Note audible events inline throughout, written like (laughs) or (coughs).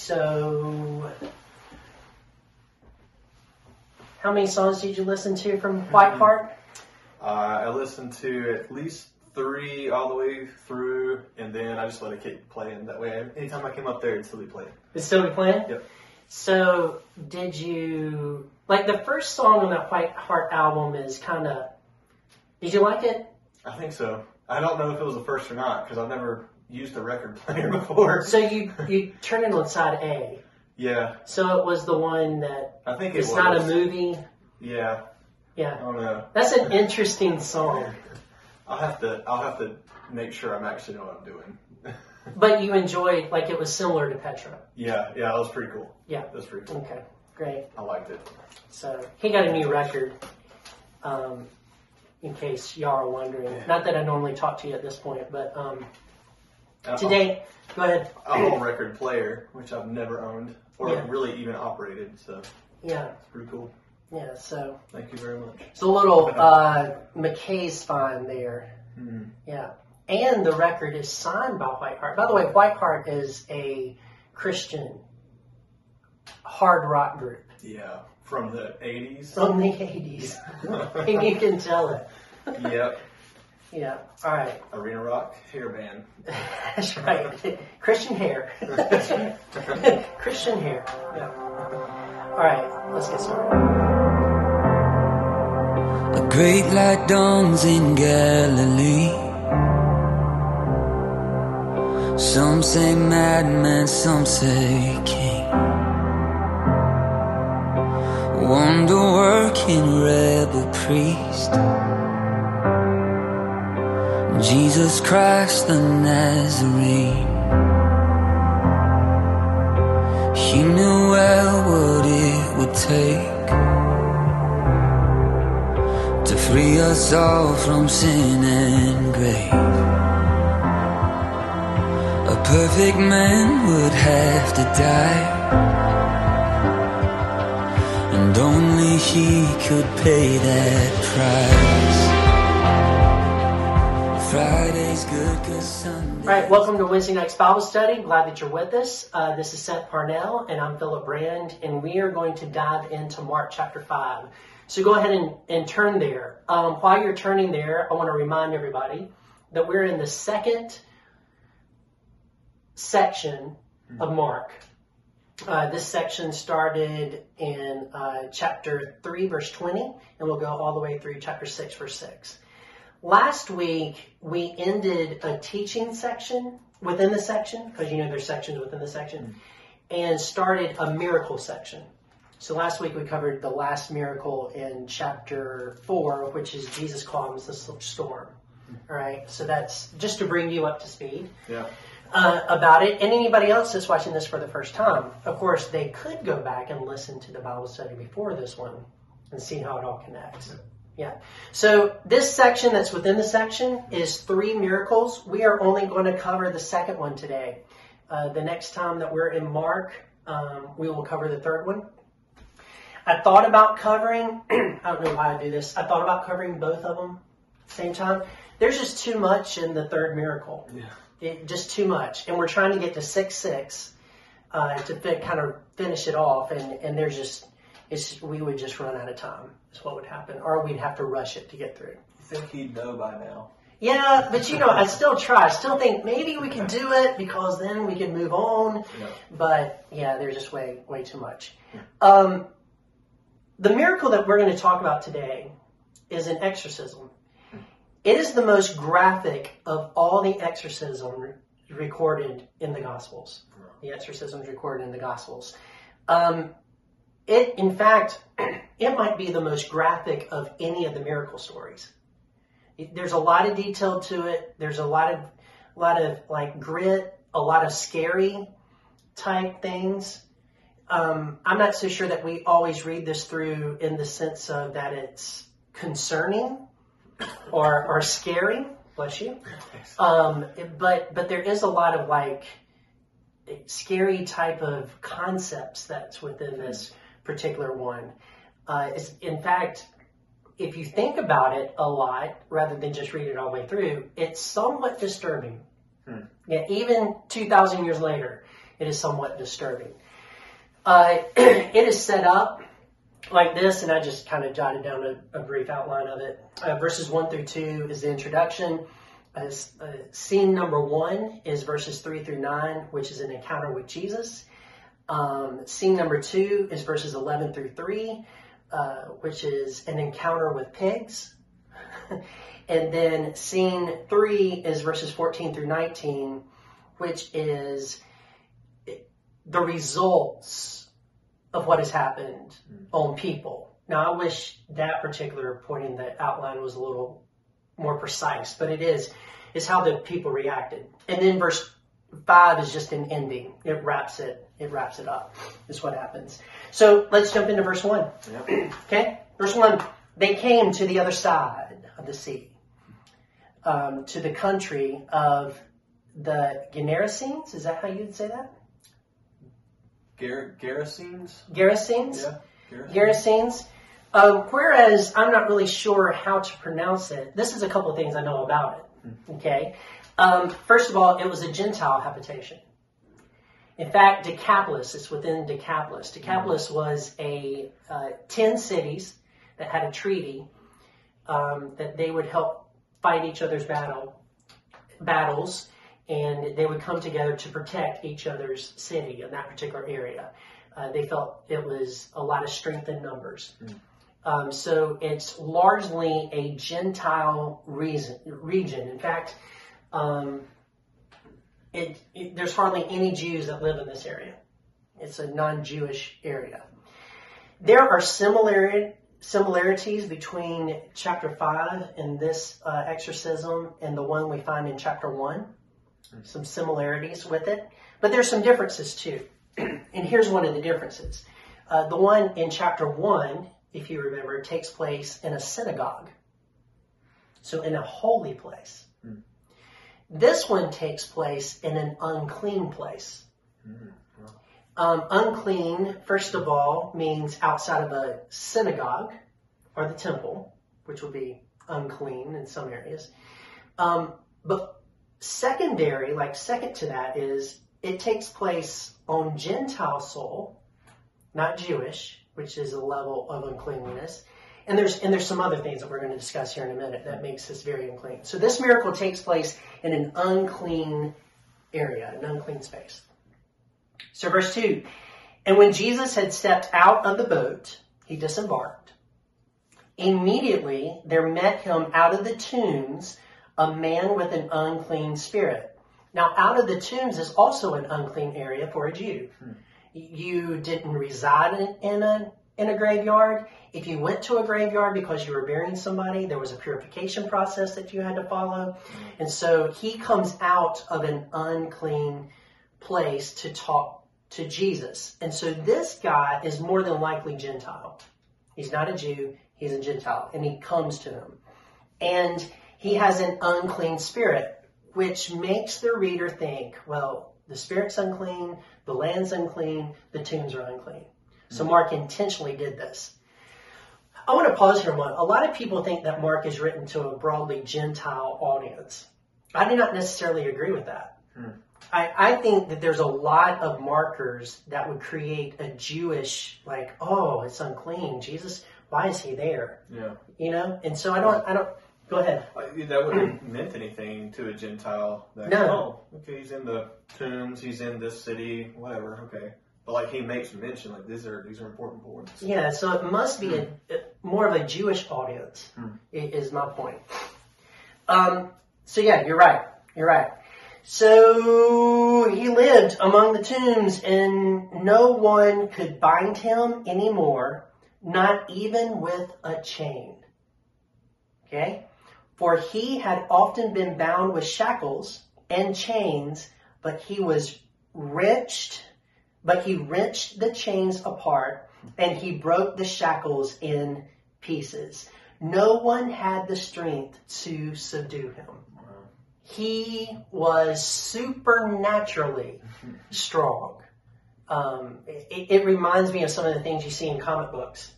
So, how many songs did you listen to from White Heart? Uh, I listened to at least three all the way through, and then I just let it keep playing. That way, anytime I came up there, it'd still be playing. It's still be playing? Yep. So, did you like the first song on that White Heart album? Is kind of. Did you like it? I think so. I don't know if it was the first or not because I've never used a record player (laughs) before. So you you turn it on side A. Yeah, So it was the one that I think it it's was. not a movie. Yeah, Yeah. I Yeah, don't know. that's an interesting song. I'll have to. I'll have to make sure I'm actually know what I'm doing. (laughs) But you enjoyed like it was similar to Petra. yeah, yeah, that was pretty cool. Yeah. That was pretty cool. Okay, great. I liked it. So he got a new record. Um, in case y'all are wondering, not that I normally talk to you at this point, but um, Uh, today, go ahead. I'm a record player, which I've never owned or Yeah. really even operated. So Yeah, it's pretty cool. yeah. So Thank you very much. it's a little uh, McKay's fine there. Hmm. Yeah. And the record is signed by Whiteheart. By the way, Whiteheart is a Christian hard rock group Yeah, from the 80s. from the 80s. (laughs) (laughs) and you can tell it. yep, Yeah. All right. Arena Rock hair band. (laughs) That's right. Christian hair. (laughs) Christian hair. Yeah. All right. Let's get started. A great light dawns in Galilee. Some say madman, some say king. Wonder working rebel priest. Jesus Christ the Nazarene. He knew well what it would take to free us all from sin and grave. A perfect man would have to die, and only he could pay that price. Friday's good 'cause Sunday. All right, welcome to Wednesday Night's Bible Study. Glad that you're with us. Uh, this is Seth Parnell, and I'm Phillip Brand, and we are going to dive into Mark chapter 5. So go ahead and, and turn there. Um, while you're turning there, I want to remind everybody that we're in the second section of Mark. Uh, this section started in uh, chapter 3, verse 20, and we'll go all the way through chapter 6, verse 6. Last week, we ended a teaching section within the section, because you know there's sections within the section, and started a miracle section. So last week we covered the last miracle in chapter 4, which is Jesus calms the storm. All right, so that's just to bring you up to speed Yeah. uh, about it. And anybody else that's watching this for the first time, of course, they could go back and listen to the Bible study before this one and see how it all connects. Yeah. So this section that's within the section is three miracles. We are only going to cover the second one today. Uh, the next time that we're in Mark, um, we will cover the third one. I thought about covering, (clears throat) I don't know why I do this, I thought about covering both of them at the same time. There's just too much in the third miracle Yeah. it, just too much. And we're trying to get to six six uh, to fit, kind of finish it off, and and there's just it's we would just run out of time. Is what would happen, or we'd have to rush it to get through. You think he'd know by now? Yeah, but you know, I still try. I still think maybe we can do it because then we can move on. Yeah. But yeah, there's just way way too much. Um, the miracle that we're going to talk about today is an exorcism. It is the most graphic of all the exorcism re- recorded in the Gospels. The exorcisms recorded in the Gospels. Um, it, in fact, (clears throat) it might be the most graphic of any of the miracle stories. There's a lot of detail to it. There's a lot of, a lot of like grit, a lot of scary type things. Um, I'm not so sure that we always read this through in the sense of that it's concerning or or scary. Bless you. Um, but but there is a lot of like scary type of concepts that's within this particular one. Uh, it's, in fact, if you think about it a lot rather than just read it all the way through, it's somewhat disturbing. Hmm. Yeah, even two thousand years later, it is somewhat disturbing. Uh, (clears throat) it is set up like this, and I just kind of jotted down a, a brief outline of it. Uh, verses 1 through 2 is the introduction. Uh, uh, scene number 1 is verses 3 through 9, which is an encounter with Jesus. Um, scene number 2 is verses 11 through 3, uh, which is an encounter with pigs. (laughs) and then scene 3 is verses 14 through 19, which is the results of what has happened on people. Now, I wish that particular point in the outline was a little more precise, but it is. Is how the people reacted. And then verse five is just an ending. It wraps it. It wraps it up. Is what happens. So let's jump into verse one. Yep. (clears throat) Okay, verse one. They came to the other side of the sea, um, to the country of the Gerasenes. Is that how you'd say that? Gar- Gerasenes? Gerasenes. Yeah. Gerasenes. Gerasenes. Um, whereas I'm not really sure how to pronounce it. This is a couple of things I know about it. Okay. Um, first of all, it was a Gentile habitation. In fact, Decapolis, it's within Decapolis. Decapolis was a uh, ten cities that had a treaty um, that they would help fight each other's battle battles, and they would come together to protect each other's city in that particular area. Uh, they felt it was a lot of strength in numbers. Um, so it's largely a Gentile reason, region. In fact, um, it, it, there's hardly any Jews that live in this area. It's a non-Jewish area. There are similar, similarities between chapter 5 and this uh, exorcism and the one we find in chapter 1. Some similarities with it. But there's some differences too. (clears throat) and here's one of the differences. Uh, the one in chapter 1, if you remember, takes place in a synagogue. So in a holy place. This one takes place in an unclean place. Um, unclean, first of all, means outside of a synagogue or the temple, which would be unclean in some areas. Um, but secondary, like second to that, is it takes place on Gentile soul, not Jewish, which is a level of uncleanliness. And there's and there's some other things that we're going to discuss here in a minute that makes this very unclean. So this miracle takes place in an unclean area, an unclean space. So verse two, and when Jesus had stepped out of the boat, he disembarked. Immediately there met him out of the tombs a man with an unclean spirit. Now, out of the tombs is also an unclean area for a Jew. Hmm. You didn't reside in, in a in a graveyard. If you went to a graveyard because you were burying somebody, there was a purification process that you had to follow. And so he comes out of an unclean place to talk to Jesus. And so this guy is more than likely Gentile. He's not a Jew, he's a Gentile. And he comes to him. And he has an unclean spirit, which makes the reader think, well, the spirit's unclean, the land's unclean, the tombs are unclean. So Mark intentionally did this. I want to pause here a moment. A lot of people think that Mark is written to a broadly Gentile audience. I do not necessarily agree with that. I, I think that there's a lot of markers that would create a Jewish, like, oh, it's unclean. Jesus, why is he there? Yeah. You know? And so I don't, I don't, go ahead. Uh, That wouldn't have (clears throat) meant anything to a Gentile. That, No. Oh, okay, he's in the tombs. He's in this city. Whatever. Okay. But like he makes mention, like these are these are important points. Yeah, so it must be a, a- more of a Jewish audience, i- is my point. Um, so yeah, you're right. You're right. So he lived among the tombs, and no one could bind him anymore, not even with a chain. Okay? For he had often been bound with shackles and chains, but he was wrenched, but he wrenched the chains apart and he broke the shackles in pieces. No one had the strength to subdue him. He was supernaturally strong. Um, it, it reminds me of some of the things you see in comic books.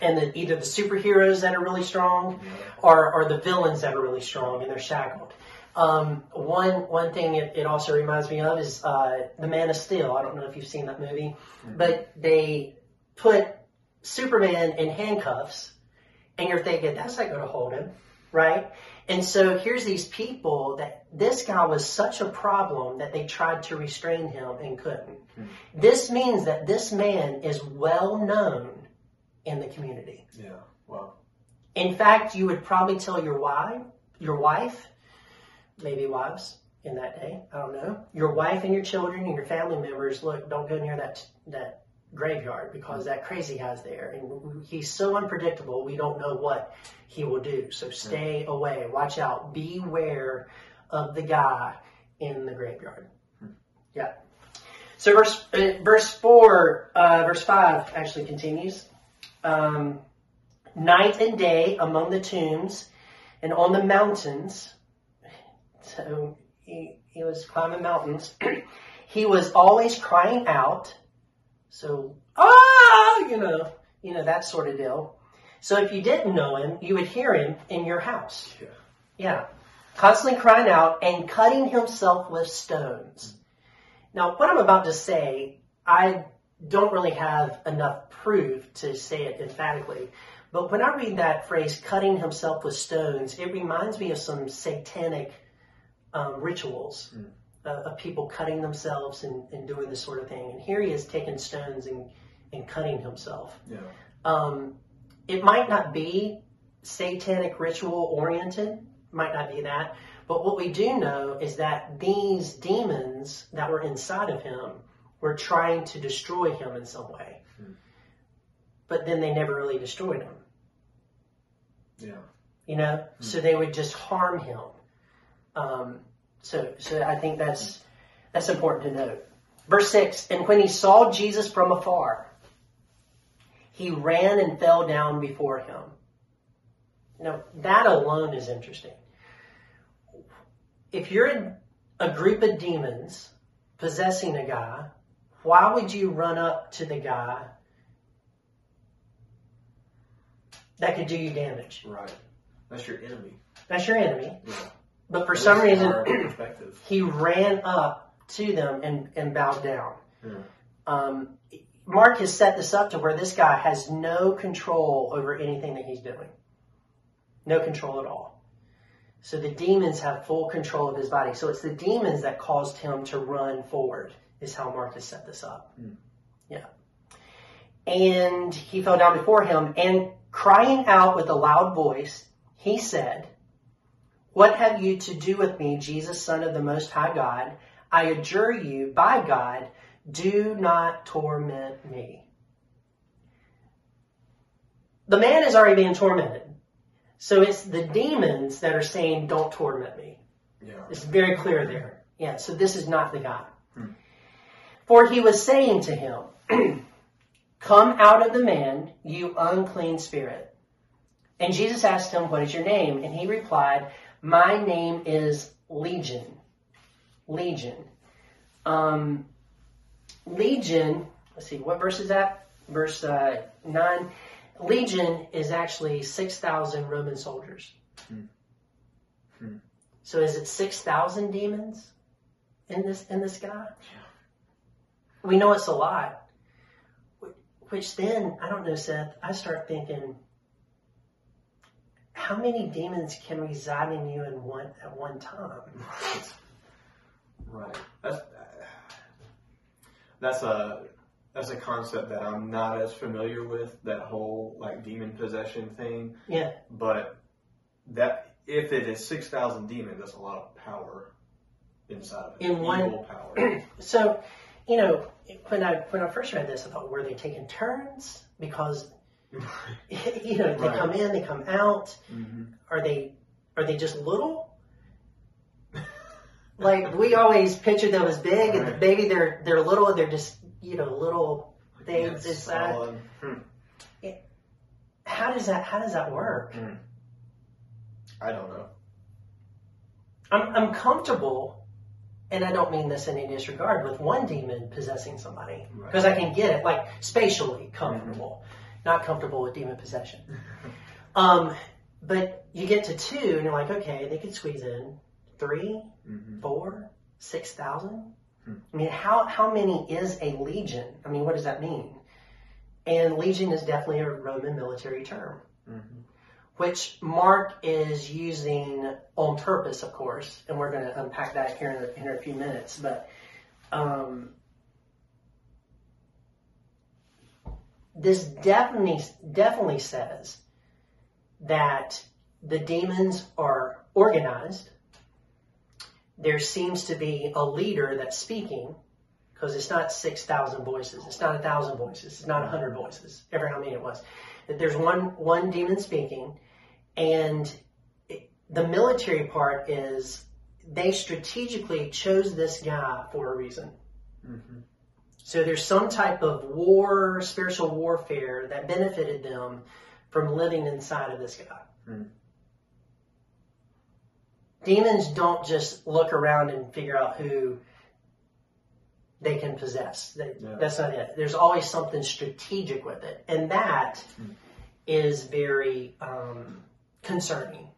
And the, either the superheroes that are really strong or, or the villains that are really strong and they're shackled. Um, one one thing it, it also reminds me of is uh, the Man of Steel. I don't know if you've seen that movie, but they put Superman in handcuffs, and you're thinking that's not going to hold him, right? And so here's these people that this guy was such a problem that they tried to restrain him and couldn't. This means that this man is well known in the community. Yeah. Wow. In fact, you would probably tell your wife, your wife, maybe wives in that day, I don't know, your wife and your children and your family members, look, don't go near that that graveyard because that crazy guy's there and he's so unpredictable. We don't know what he will do. So stay away. Watch out. Beware of the guy in the graveyard. Yeah. So verse uh, verse four, uh, verse five actually continues. Um, night and day among the tombs and on the mountains. So he, he was climbing mountains. (clears throat) he was always crying out. So, ah, you know, you know, that sort of deal. So if you didn't know him, you would hear him in your house. Yeah. Yeah. Constantly crying out and cutting himself with stones. Now, what I'm about to say, I don't really have enough proof to say it emphatically. But when I read that phrase, cutting himself with stones, it reminds me of some satanic um, rituals uh, of people cutting themselves and, and doing this sort of thing. And here he is taking stones and, and cutting himself. Yeah. Um, it might not be satanic ritual oriented, might not be that. But what we do know is that these demons that were inside of him were trying to destroy him in some way. But then they never really destroyed him, Yeah. you know? So they would just harm him. Um, so, so I think that's, that's important to note. Verse 6 And when he saw Jesus from afar, he ran and fell down before him. Now, that alone is interesting. If you're in a group of demons possessing a guy, why would you run up to the guy that could do you damage? Right. That's your enemy. That's your enemy. Yeah. But for some reason, he ran up to them and, and bowed down. Yeah. Um, Mark has set this up to where this guy has no control over anything that he's doing. No control at all. So the demons have full control of his body. So it's the demons that caused him to run forward, is how Mark has set this up. Yeah. And he fell down before him, and crying out with a loud voice, he said, What have you to do with me, Jesus, Son of the Most High God? I adjure you, by God, do not torment me. The man is already being tormented. So it's the demons that are saying, Don't torment me. Yeah. It's very clear there. Yeah, so this is not the guy. Hmm. For he was saying to him, (clears throat) Come out of the man, you unclean spirit. And Jesus asked him, What is your name? And he replied, My name is Legion. Legion. Um, Legion, let's see, what verse is that? Verse uh, 9. Legion is actually 6,000 Roman soldiers. So is it 6,000 demons in this, in this guy? We know it's a lot. Which then, I don't know, Seth, I start thinking, how many demons can reside in you in one at one time? Right. That's that's a that's a concept that I'm not as familiar with. That whole like demon possession thing. Yeah, But that if it is six thousand demons, that's a lot of power inside of it. In one- power. (clears throat) So, you know, when I when I first read this, I thought, were they taking turns? Because (laughs) you know, they Right. come in, they come out. hmm Are they are they just little? (laughs) Like we always picture them as big, and Right. maybe they're they're little, and they're just you know little things inside. Hmm. How does that how does that work? I don't know. I'm I'm comfortable, and I don't mean this in any disregard, with one demon possessing somebody Right. because I can get it like spatially comfortable, not comfortable with demon possession. (laughs) um, but you get to two, and you're like, okay, they could squeeze in three, Mhm. four, six thousand. Hmm. I mean, how how many is a legion? I mean, what does that mean? And legion is definitely a Roman military term, Mhm. which Mark is using on purpose, of course, and we're going to unpack that here in a, in a few minutes. But um, this definitely definitely says that the demons are organized. There seems to be a leader that's speaking because it's not 6,000 voices. It's not a 1,000 voices. It's not a 100 voices, ever how many it was. That there's one, one demon speaking and it, the military part is they strategically chose this guy for a reason. Mhm. So there's some type of war, spiritual warfare that benefited them from living inside of this guy. Hmm. Demons don't just look around and figure out who they can possess. They- Yeah. That's not it. There's always something strategic with it. And that is Hmm. very um, concerning.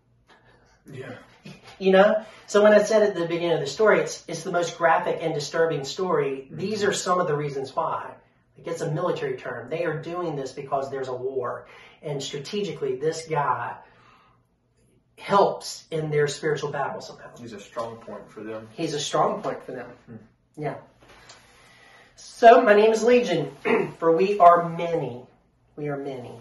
Yeah. You know? So when I said at the beginning of the story, it's it's the most graphic and disturbing story. These are some of the reasons why. Like it's a military term. They are doing this because there's a war. And strategically this guy helps in their spiritual battle somehow. He's a strong point for them. He's a strong point for them. Hmm. Yeah. So my name is Legion, (clears throat) for we are many. We are many.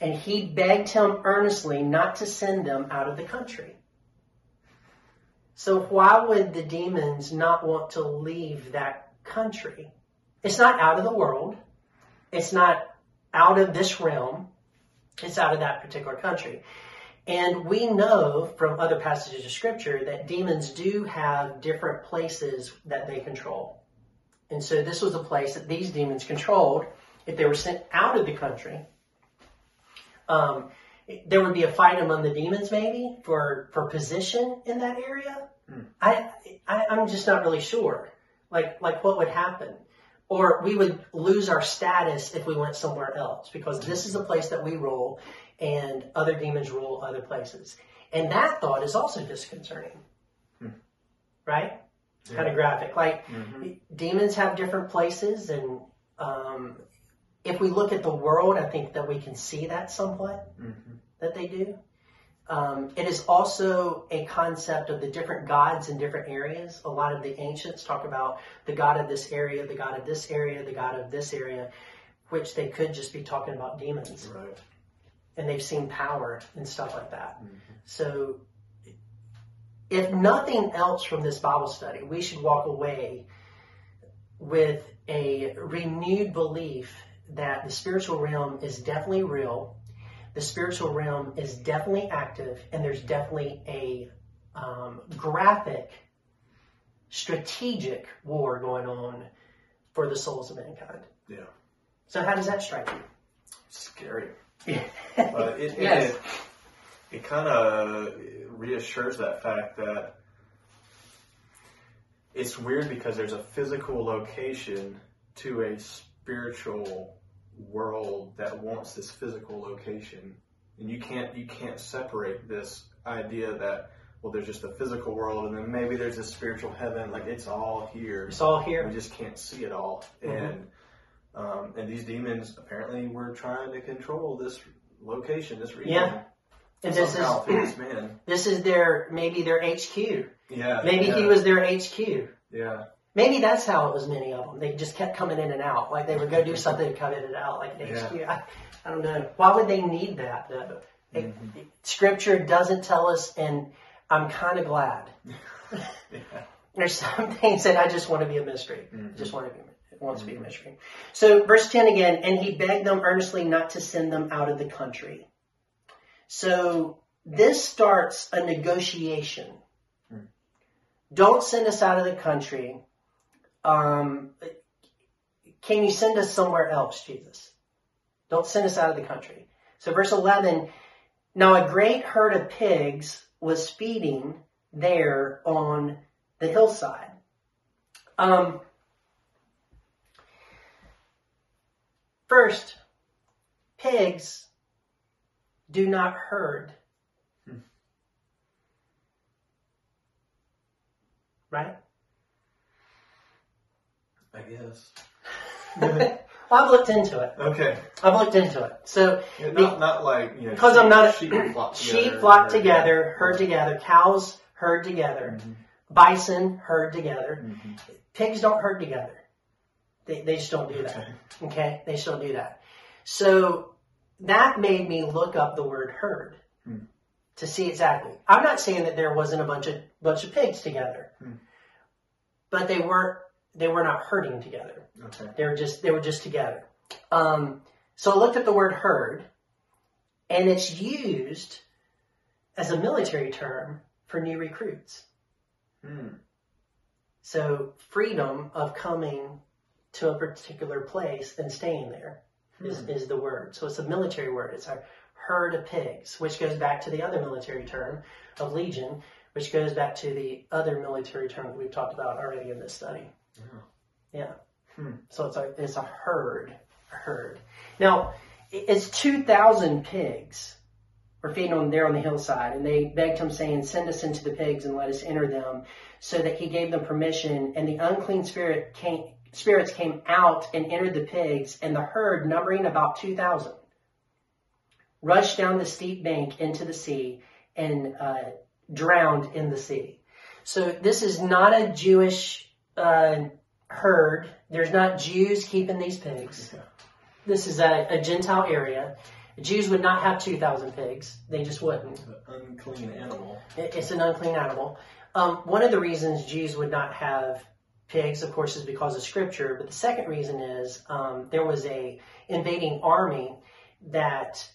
And he begged him earnestly not to send them out of the country. So why would the demons not want to leave that country? It's not out of the world. It's not out of this realm. It's out of that particular country. And we know from other passages of scripture that demons do have different places that they control. And so this was a place that these demons controlled. If they were sent out of the country, um, there would be a fight among the demons maybe for, for position in that area. Hmm. I, I, I'm just not really sure. Like, like what would happen? Or we would lose our status if we went somewhere else because this is a place that we rule and other demons rule other places. And that thought is also disconcerting. Hmm. Right? It's kind of graphic. Like mm-hmm. demons have different places and um, if we look at the world, I think that we can see that somewhat that they do. Um, it is also a concept of the different gods in different areas. A lot of the ancients talk about the god of this area, the god of this area, the god of this area, which they could just be talking about demons. Right. And they've seen power and stuff like that. So, if nothing else from this Bible study, we should walk away with a renewed belief that the spiritual realm is definitely real, the spiritual realm is definitely active, and there's definitely a um, graphic, strategic war going on for the souls of mankind. Yeah. So, how does that strike Scary. you? (laughs) But it, Yes. it, it kind of reassures that fact that it's weird because there's a physical location to a spiritual world that wants this physical location and you can't you can't separate this idea that well there's just a physical world and then maybe there's a spiritual heaven like it's all here It's all here. we just can't see it all. Mhm. And um, and these demons apparently were trying to control this location, this region. Yeah. And this is somehow this man. this is their maybe their HQ. Yeah. Maybe yeah, he was their HQ. Yeah. Maybe that's how it was. Many of them they just kept coming in and out. Like they would go do something and come in and out like the Yeah. I, I don't know. Why would they need that though? It- Mm-hmm. it- scripture doesn't tell us, and I'm kind of glad. (laughs) Yeah. There's some things that I just want to be a mystery. Mhm. Just want to be. Wants to be a mystery. So verse ten again, and he begged them earnestly not to send them out of the country. So this starts a negotiation. Hmm. Don't send us out of the country. Um, can you send us somewhere else, Jesus? Don't send us out of the country. So verse 11, now a great herd of pigs was feeding there on the hillside. Um, first, pigs do not herd. right? I guess. (laughs) well, I've looked into it. Okay. I've looked into it. So Yeah, not, not like, you know, 'Cause I'm not a- sheep flock together. sheep flock together, herd together, cows herd together, Mhm. bison herd together. Mhm. Pigs don't herd together. They, they just don't do that. Okay. Okay? They just don't do that. So that made me look up the word herd Hmm. to see exactly. I'm not saying that there wasn't a bunch of bunch of pigs together, Hmm. but they weren't they were not herding together. Okay. They were just they were just together. Um, so I looked at the word herd, and it's used as a military term for new recruits. Hmm. So freedom of coming to a particular place and staying there is, Hmm. is the word. So it's a military word. It's a herd of pigs, which goes back to the other military term of legion, which goes back to the other military term that we've talked about already in this study. Yeah. Hmm. So it's a it's a herd, herd. Now it's two thousand pigs were feeding on there on the hillside, and they begged him, saying, "Send us into the pigs and let us enter them." So that he gave them permission, and the unclean spirit came, spirits came out and entered the pigs, and the herd, numbering about two thousand, rushed down the steep bank into the sea and uh, drowned in the sea. So this is not a Jewish. Uh, herd. There's not Jews keeping these pigs. This is a, a Gentile area. Jews would not have 2,000 pigs. They just wouldn't. An unclean animal. It- It's an unclean animal. Um, one of the reasons Jews would not have pigs, of course, is because of Scripture. But the second reason is um, there was a invading army that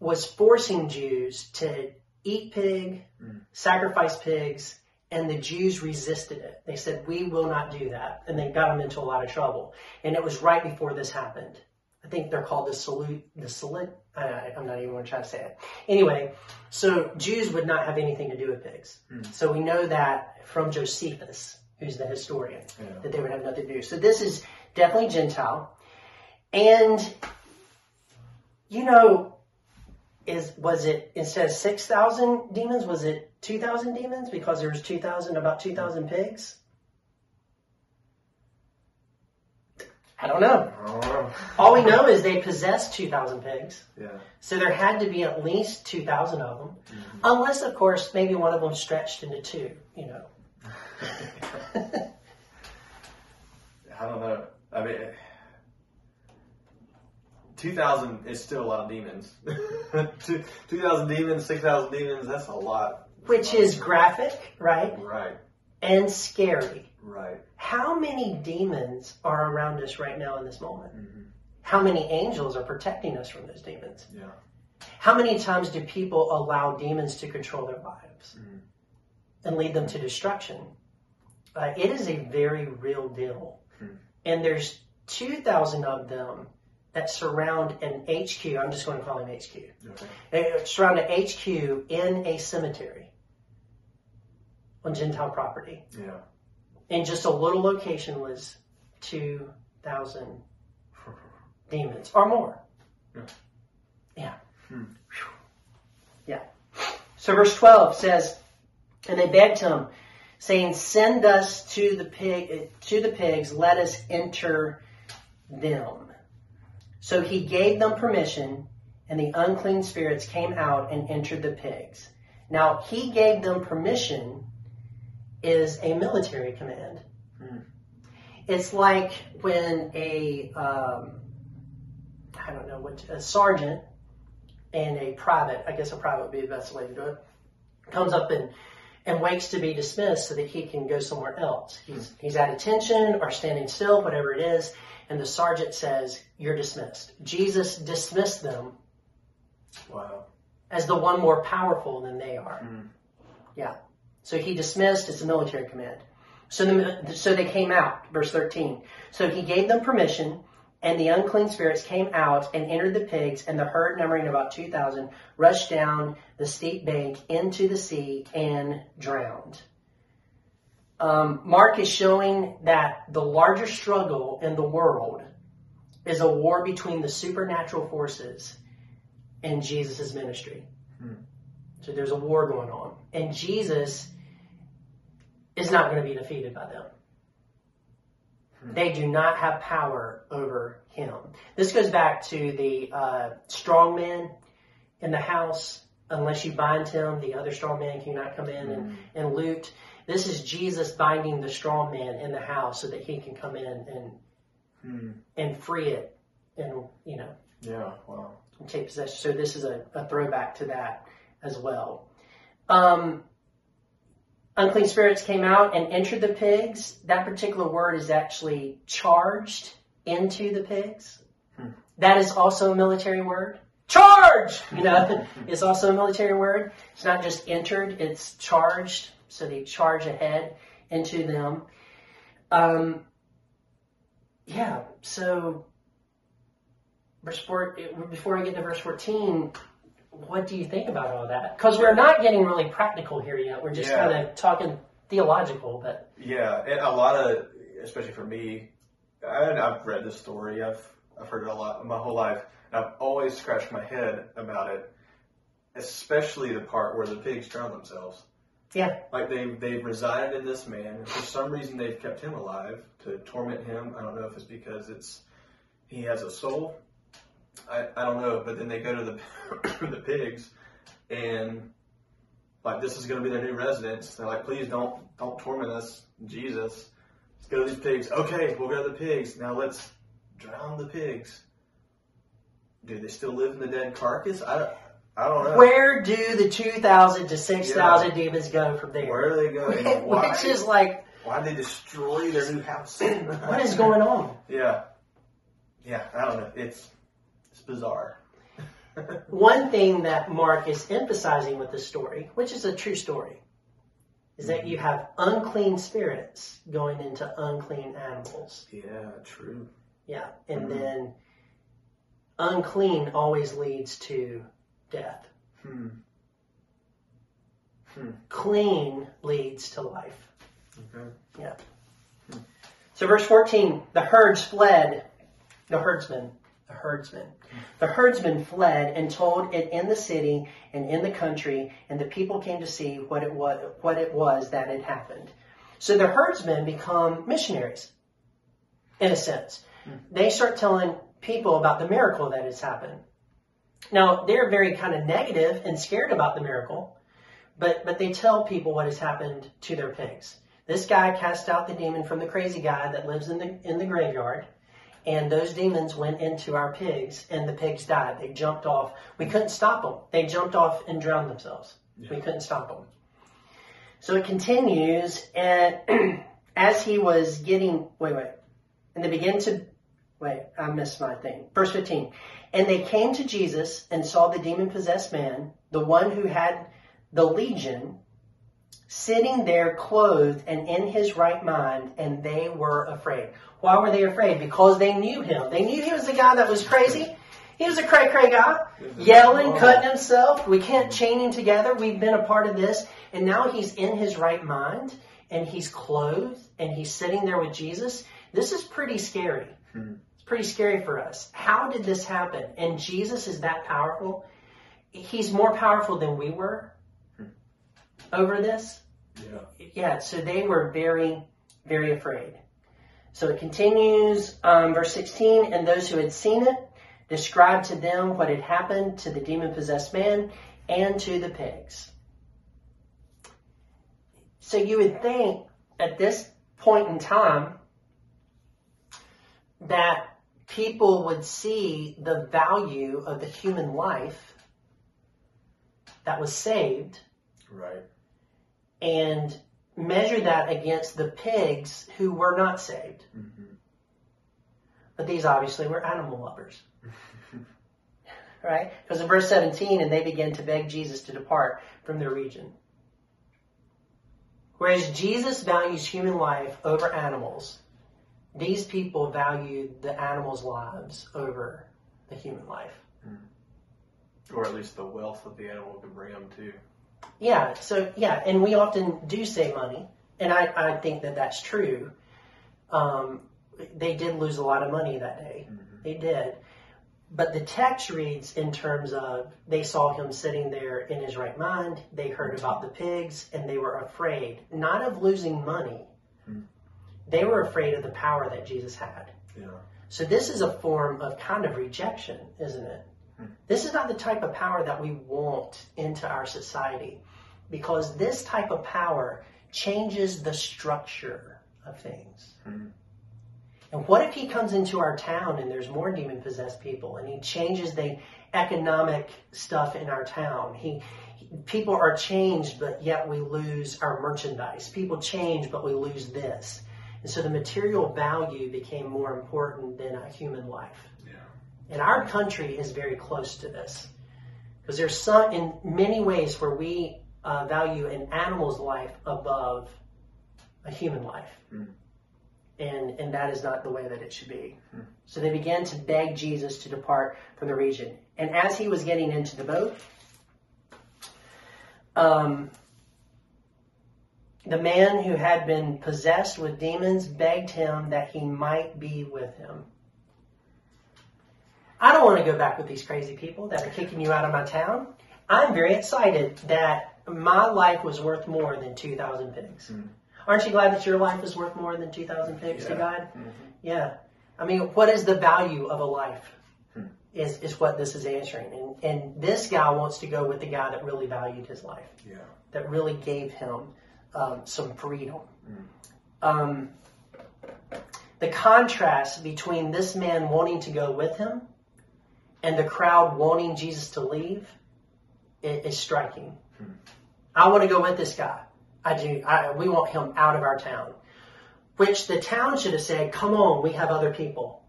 was forcing Jews to eat pig, Mm. sacrifice pigs, and the Jews resisted it. They said, "We will not do that," and they got them into a lot of trouble. And it was right before this happened. I think they're called the salute, the salute. I, I'm not even going to try to say it. Anyway, so Jews would not have anything to do with pigs. Hmm. So we know that from Josephus, who's the historian, Yeah. that they would have nothing to do. So this is definitely Gentile. And, you know, is was it instead of 6,000 demons, was it 2,000 demons? Because there was 2,000, about 2,000 pigs? I don't know. I. All we know is they possessed 2,000 pigs. Yeah. So there had to be at least 2,000 of them. Mhm. Unless, of course, maybe one of them stretched into two, you know. (laughs) I don't know. I mean, 2,000 is still a lot of demons. (laughs) 2,000 demons, 6,000 demons, that's a lot. Which is graphic, right? Right, And scary. right. How many demons are around us right now in this moment? Mhm. How many angels are protecting us from those demons? Yeah. How many times do people allow demons to control their lives Mhm. and lead them to destruction? Uh, it is a very real deal. Hmm. And there's 2,000 of them that surround an HQ. I'm just going to call him HQ. Okay. They surround an HQ in a cemetery on Gentile property. Yeah. In just a little location was 2,000 (laughs) demons or more. Yeah. Yeah. Hmm. Yeah. So verse 12 says, And they begged him, saying, Send us to the pig to the pigs, let us enter them. So he gave them permission, and the unclean spirits came out and entered the pigs. Now he gave them permission is a military command. Hmm. It's like when a um, I don't know what a sergeant and a private, I guess a private would be the best way to do it, comes up and and waits to be dismissed so that he can go somewhere else. He's he's at attention or standing still, whatever it is, and the sergeant says, "You're dismissed." Jesus dismissed them Wow. as the one more powerful than they are. Hmm. Yeah. So he dismissed. It's a military command. So the, so they came out. Verse thirteen. So he gave them permission, and the unclean spirits came out and entered the pigs, and the herd, numbering about two thousand, rushed down the steep bank into the sea and drowned. Um, Mark is showing that the larger struggle in the world is a war between the supernatural forces and Jesus' ministry. So there's a war going on. And Jesus is not going to be defeated by them. They do not have power over him. This goes back to the uh, strong man in the house. Unless you bind him, the other strong man cannot come in and, and loot. This is Jesus binding the strong man in the house so that he can come in and Hmm. and free it and you know Yeah. Wow. and take possession. So this is a, a throwback to that as well. Um, unclean spirits came out and entered the pigs. That particular word is actually charged into the pigs. Hmm. That is also a military word. Charge! You know, (laughs) it's also a military word. It's not just entered, it's charged. So they charge ahead into them. Um, yeah, so verse four, before I get to verse 14, what do you think about all that? Because we're not getting really practical here yet. We're just Yeah. kind of talking theological, but Yeah, and a lot of, especially for me, I, I've read this story. I've I've heard it a lot my whole life, and I've always scratched my head about it, especially the part where the pigs drown themselves. Yeah. like they they've resided in this man, and for some reason they've kept him alive to torment him. I don't know if it's because it's he has a soul. I, I don't know, but then they go to the (coughs) the pigs, and like this is going to be their new residence. They're like, please don't don't torment us, Jesus. Let's go to these pigs. Okay, we'll go to the pigs. Now let's drown the pigs. Do they still live in the dead carcass? I don't, I don't know. where do the 2,000 to 6,000 demons go from there? Where are they going? (laughs) Why, Which is like, why did they destroy their new house? (clears throat) what is going on? Yeah, yeah. I don't know. It's it's bizarre. (laughs) One thing that Mark is emphasizing with this story, which is a true story, is that you have unclean spirits going into unclean animals. yeah, true. Yeah. And Mhm. then unclean always leads to death. Hmm. Hmm. Clean leads to life. Okay. So verse 14, the herds fled, the herdsmen, the herdsmen. The herdsmen fled and told it in the city and in the country, and the people came to see what it was, what it was that had happened. So the herdsmen become missionaries, in a sense. They start telling people about the miracle that has happened. Now, they're very kind of negative and scared about the miracle, but, but they tell people what has happened to their pigs. This guy cast out the demon from the crazy guy that lives in the in the graveyard, and those demons went into our pigs, and the pigs died. They jumped off. We couldn't stop them. They jumped off and drowned themselves. We couldn't stop them. So it continues, and (clears throat) as he was getting wait wait, and they began to wait. I missed my thing. Verse fifteen, and they came to Jesus and saw the demon possessed man, the one who had the legion sitting there clothed and in his right mind, and they were afraid. Why were they afraid? Because they knew him. They knew he was the guy that was crazy. He was a cray cray guy, yelling, cutting himself. We can't chain him together. We've been a part of this. And now he's in his right mind, and he's clothed, and he's sitting there with Jesus. This is pretty scary. Hmm. Pretty scary for us. How did this happen? And Jesus is that powerful. He's more powerful than we were over this. Yeah. Yeah, so they were very, very afraid. So it continues, um, verse 16, and those who had seen it described to them what had happened to the demon possessed man and to the pigs. So you would think at this point in time that people would see the value of the human life that was saved Right. and measure that against the pigs who were not saved. Mm-hmm. But these obviously were animal lovers. (laughs) right? Because in verse 17, and they began to beg Jesus to depart from their region. Whereas Jesus values human life over animals, these people valued the animals' lives over the human life. Or at least the wealth that the animal can bring them to. Yeah, so yeah, and we often do save money, and I, I think that that's true. Um, they did lose a lot of money that day. Mm-hmm. They did. But the text reads in terms of they saw him sitting there in his right mind, they heard about the pigs, and they were afraid, not of losing money. They were afraid of the power that Jesus had. Yeah. So this is a form of kind of rejection, isn't it? Hmm. This is not the type of power that we want into our society because this type of power changes the structure of things. Hmm. And what if he comes into our town and there's more demon possessed people and he changes the economic stuff in our town? He people are changed but yet we lose our merchandise. People change but we lose this. And so the material value became more important than a human life. Yeah. And our country is very close to this. Because there's some, in many ways, where we uh, value an animal's life above a human life. And, and that is not the way that it should be. So they began to beg Jesus to depart from the region. And as he was getting into the boat, um, the man who had been possessed with demons begged him that he might be with him. I don't want to go back with these crazy people that are kicking you out of my town. I'm very excited that my life was worth more than 2,000 pigs. Hmm. Aren't you glad that your life is worth more than 2,000 pigs to Yeah. God? Mm-hmm. Yeah. I mean, what is the value of a life? Hmm. Is, is what this is answering. And, and this guy wants to go with the guy that really valued his life Yeah. that really gave him um, some freedom. Um, the contrast between this man wanting to go with him and the crowd wanting Jesus to leave is, is striking. I want to go with this guy. I do. I, we want him out of our town. Which the town should have said, "Come on, we have other people.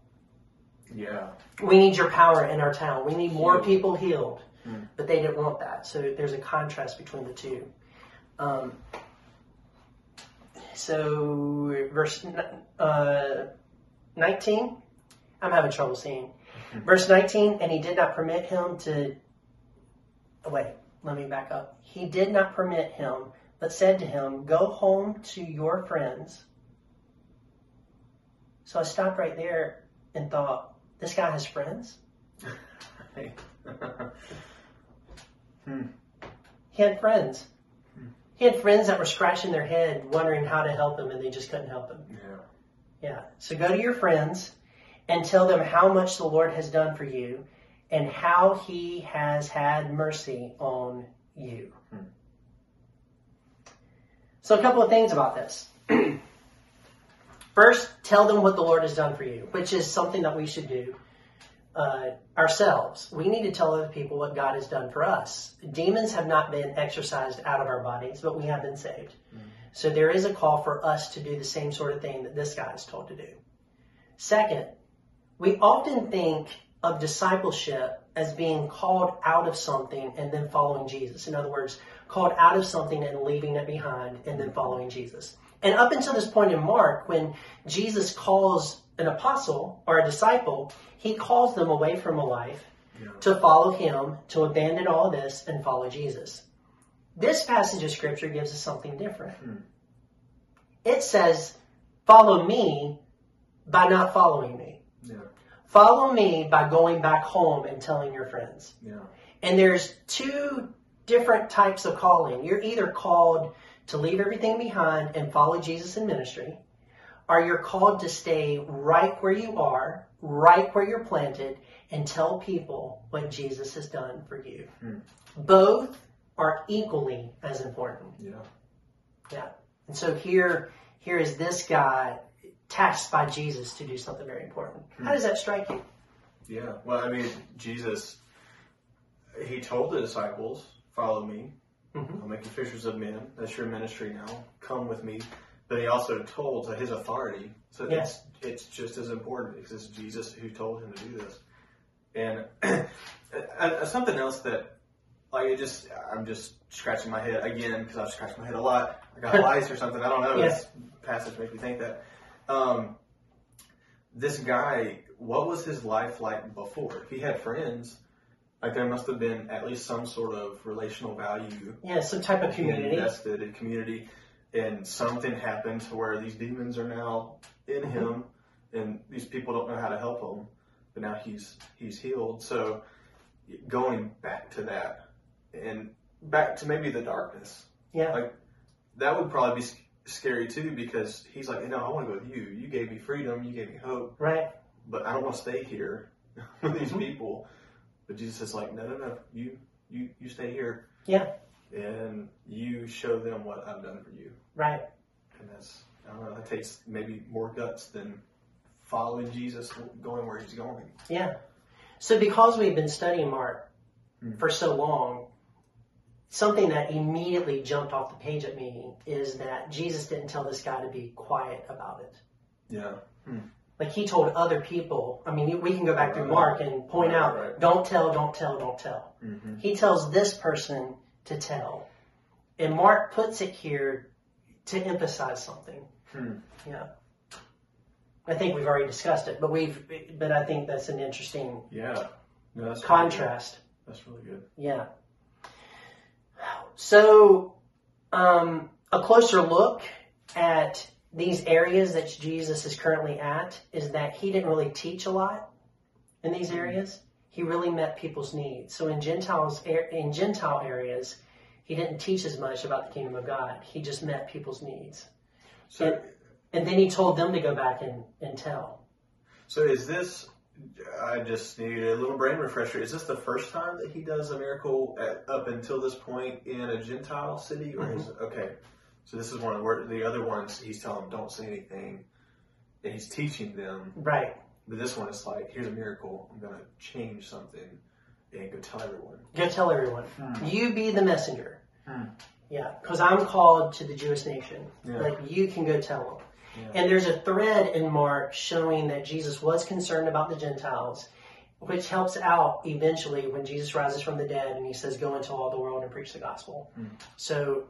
Yeah. We need your power in our town. We need more people healed." But they didn't want that. So there's a contrast between the two. Um, so verse uh, 19, I'm having trouble seeing. (laughs) Verse 19, and he did not permit him to. oh, Wait, let me back up. He did not permit him, but said to him, Go home to your friends. So I stopped right there and thought, This guy has friends? (laughs) He had friends. He had friends that were scratching their head, wondering how to help him, and they just couldn't help him. yeah. Yeah. So go to your friends and tell them how much the Lord has done for you and how he has had mercy on you. Hmm. So, a couple of things about this. (clears throat) First, tell them what the Lord has done for you, which is something that we should do uh, ourselves. We need to tell other people what God has done for us. Demons have not been exorcised out of our bodies, but we have been saved. So there is a call for us to do the same sort of thing that this guy is told to do. Second, we often think of discipleship as being called out of something and then following Jesus. In other words, called out of something and leaving it behind and then following Jesus. And up until this point in Mark, when Jesus calls an apostle or a disciple, he calls them away from a life Yeah. to follow him, to abandon all this and follow Jesus. This passage of scripture gives us something different. Hmm. It says, follow me by not following me. Yeah. Follow me by going back home and telling your friends. Yeah. And there's two different types of calling. You're either called to leave everything behind and follow Jesus in ministry, or you're called to stay right where you are, right where you're planted, and tell people what Jesus has done for you. Both are equally as important. Yeah. Yeah. And so here, here is this guy tasked by Jesus to do something very important. How does that strike you? Yeah. Well, I mean, Jesus, he told the disciples, follow me. Mhm. I'll make you fishers of men. That's your ministry now. Come with me. But he also told his authority. So Yes. it's, it's just as important because it's Jesus who told him to do this. And and- (clears throat) and something else that, like, it just, I'm just scratching my head again because I've scratched my head a lot. I got (laughs) lice or something. I don't know. Yeah. This passage makes me think that. Um, this guy, what was his life like before? If he had friends, like there must have been at least some sort of relational value Yeah, some type of community. invested in community, and something happened to where these demons are now in Mm-hmm. him, and these people don't know how to help him. but now he's he's healed. So going back to that and back to maybe the darkness. Yeah. Like that would probably be scary too because he's like, no, I want to go with you. You gave me freedom. You gave me hope. Right. But I don't want to stay here (laughs) with these Mhm. people. But Jesus is like, no, no, no. You you you stay here. Yeah. And you show them what I've done for you. Right. And that's I don't know. That takes maybe more guts than following Jesus, going where he's going. Yeah. So because we've been studying Mark Hmm. for so long, something that immediately jumped off the page at me is that Jesus didn't tell this guy to be quiet about it. Yeah. Like he told other people, I mean, we can go back through Mark and point Right, out, right. don't tell, don't tell, don't tell. Mm-hmm. He tells this person to tell. And Mark puts it here to emphasize something. Hmm. Yeah. I think we've already discussed it, but we've, but I think that's an interesting Yeah. No, that's contrast. good. That's really good. Yeah. So, um, a closer look at these areas that Jesus is currently at is that he didn't really teach a lot in these areas. He really met people's needs. So in Gentiles in Gentile areas, he didn't teach as much about the kingdom of God. He just met people's needs. So, And then he told them to go back and, and tell. so is this? I just need a little brain refresher. Is this the first time that he does a miracle at, up until this point in a Gentile city, or is mm-hmm. okay? So this is one of the the other ones. He's telling them don't say anything, and he's teaching them. Right. But this one is like, here's a miracle. I'm gonna change something, and go tell everyone. Go tell everyone. Hmm. You be the messenger. Hmm. Yeah, because I'm called to the Jewish nation. Yeah. But you can go tell them. Yeah. And there's a thread in Mark showing that Jesus was concerned about the Gentiles, which helps out eventually when Jesus rises from the dead and he says, Go into all the world and preach the gospel. Hmm. So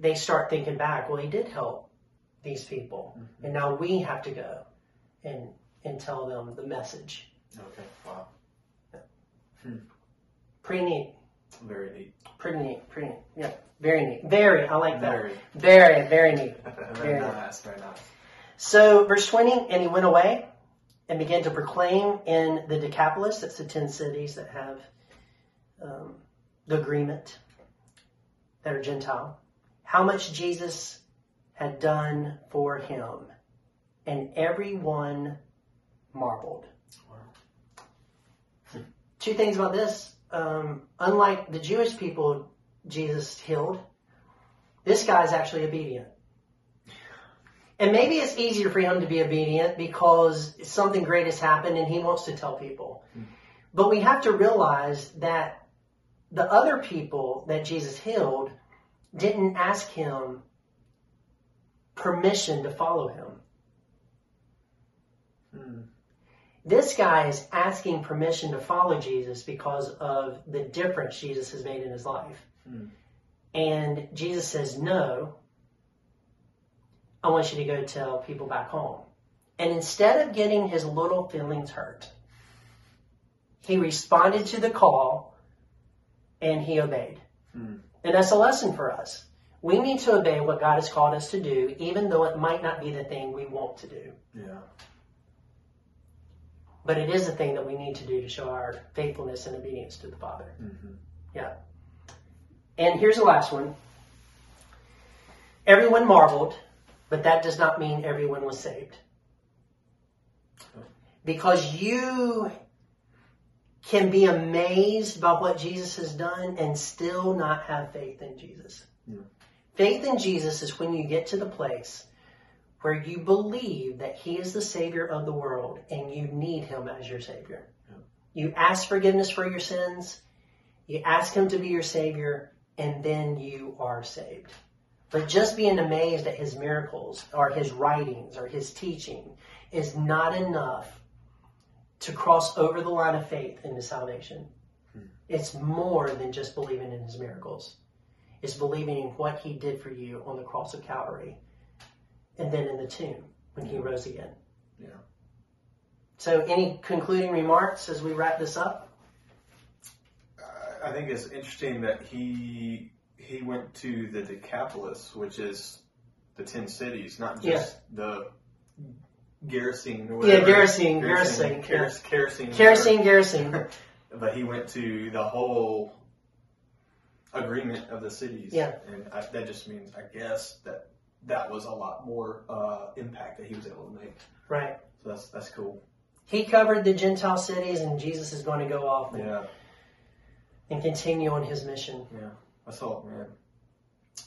they start thinking back, well, he did help these people. And now we have to go and, and tell them the message. Okay. Wow. Hmm. Pretty neat. Very neat. Pretty neat. Pretty neat. Yeah. Very neat. Very. I like that. Very. Very, very neat. (laughs) very nice. Very nice. So, verse 20, and he went away and began to proclaim in the Decapolis, that's the 10 cities that have um, the agreement that are Gentile, how much Jesus had done for him. And everyone marveled. Two things about this. Um, unlike the Jewish people Jesus healed, this guy's actually obedient. And maybe it's easier for him to be obedient because something great has happened and he wants to tell people. But we have to realize that the other people that Jesus healed didn't ask him permission to follow him. Hmm. This guy is asking permission to follow Jesus because of the difference Jesus has made in his life. Hmm. And Jesus says, No, I want you to go tell people back home. And instead of getting his little feelings hurt, he responded to the call and he obeyed. Hmm. And that's a lesson for us. We need to obey what God has called us to do, even though it might not be the thing we want to do. Yeah. But it is the thing that we need to do to show our faithfulness and obedience to the Father. Mm-hmm. Yeah. And here's the last one. Everyone marveled, but that does not mean everyone was saved. Because you can be amazed by what Jesus has done and still not have faith in Jesus. Yeah. Faith in Jesus is when you get to the place where you believe that He is the Savior of the world and you need Him as your Savior. You ask forgiveness for your sins, you ask Him to be your Savior, and then you are saved. But just being amazed at His miracles or His writings or His teaching is not enough to cross over the line of faith into salvation. Hmm. It's more than just believing in His miracles. It's believing in what He did for you on the cross of Calvary and then in the tomb when He mm-hmm. rose again. Yeah. So, any concluding remarks as we wrap this up? I think it's interesting that he he went to the Decapolis, which is the ten cities, not just the Gerasene. Or Yeah, whatever. Gerasene, Gerasene, Keras- Kerosene. Kerosene, Gerasene. But he went to the whole agreement of the cities. Yeah. And I, that just means, I guess, that that was a lot more uh, impact that he was able to make. Right. So that's that's cool. He covered the Gentile cities, and Jesus is going to go off and, Yeah. and continue on his mission. Yeah. That's all, man.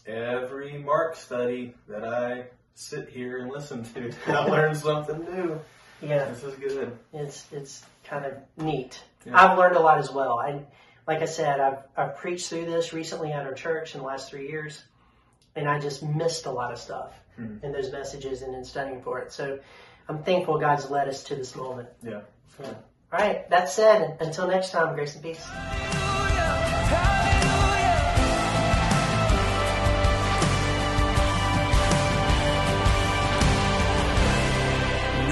Every Mark study that I sit here and listen to, (laughs) I learn something new. Yeah, This is good. it's it's kind of neat. Yeah. I've learned a lot as well. I, like I said, I've I've preached through this recently at our church in the last three years, and I just missed a lot of stuff Hmm. in those messages and in studying for it. So I'm thankful God's led us to this moment. Yeah. All right. That said, until next time, grace and peace.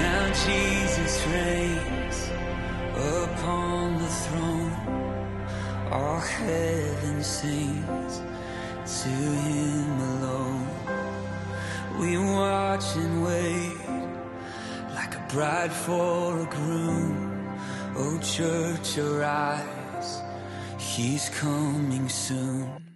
Now Jesus reigns upon the throne. All heaven sings to him alone. We watch and wait like a bride for a groom. Oh, church, arise. He's coming soon.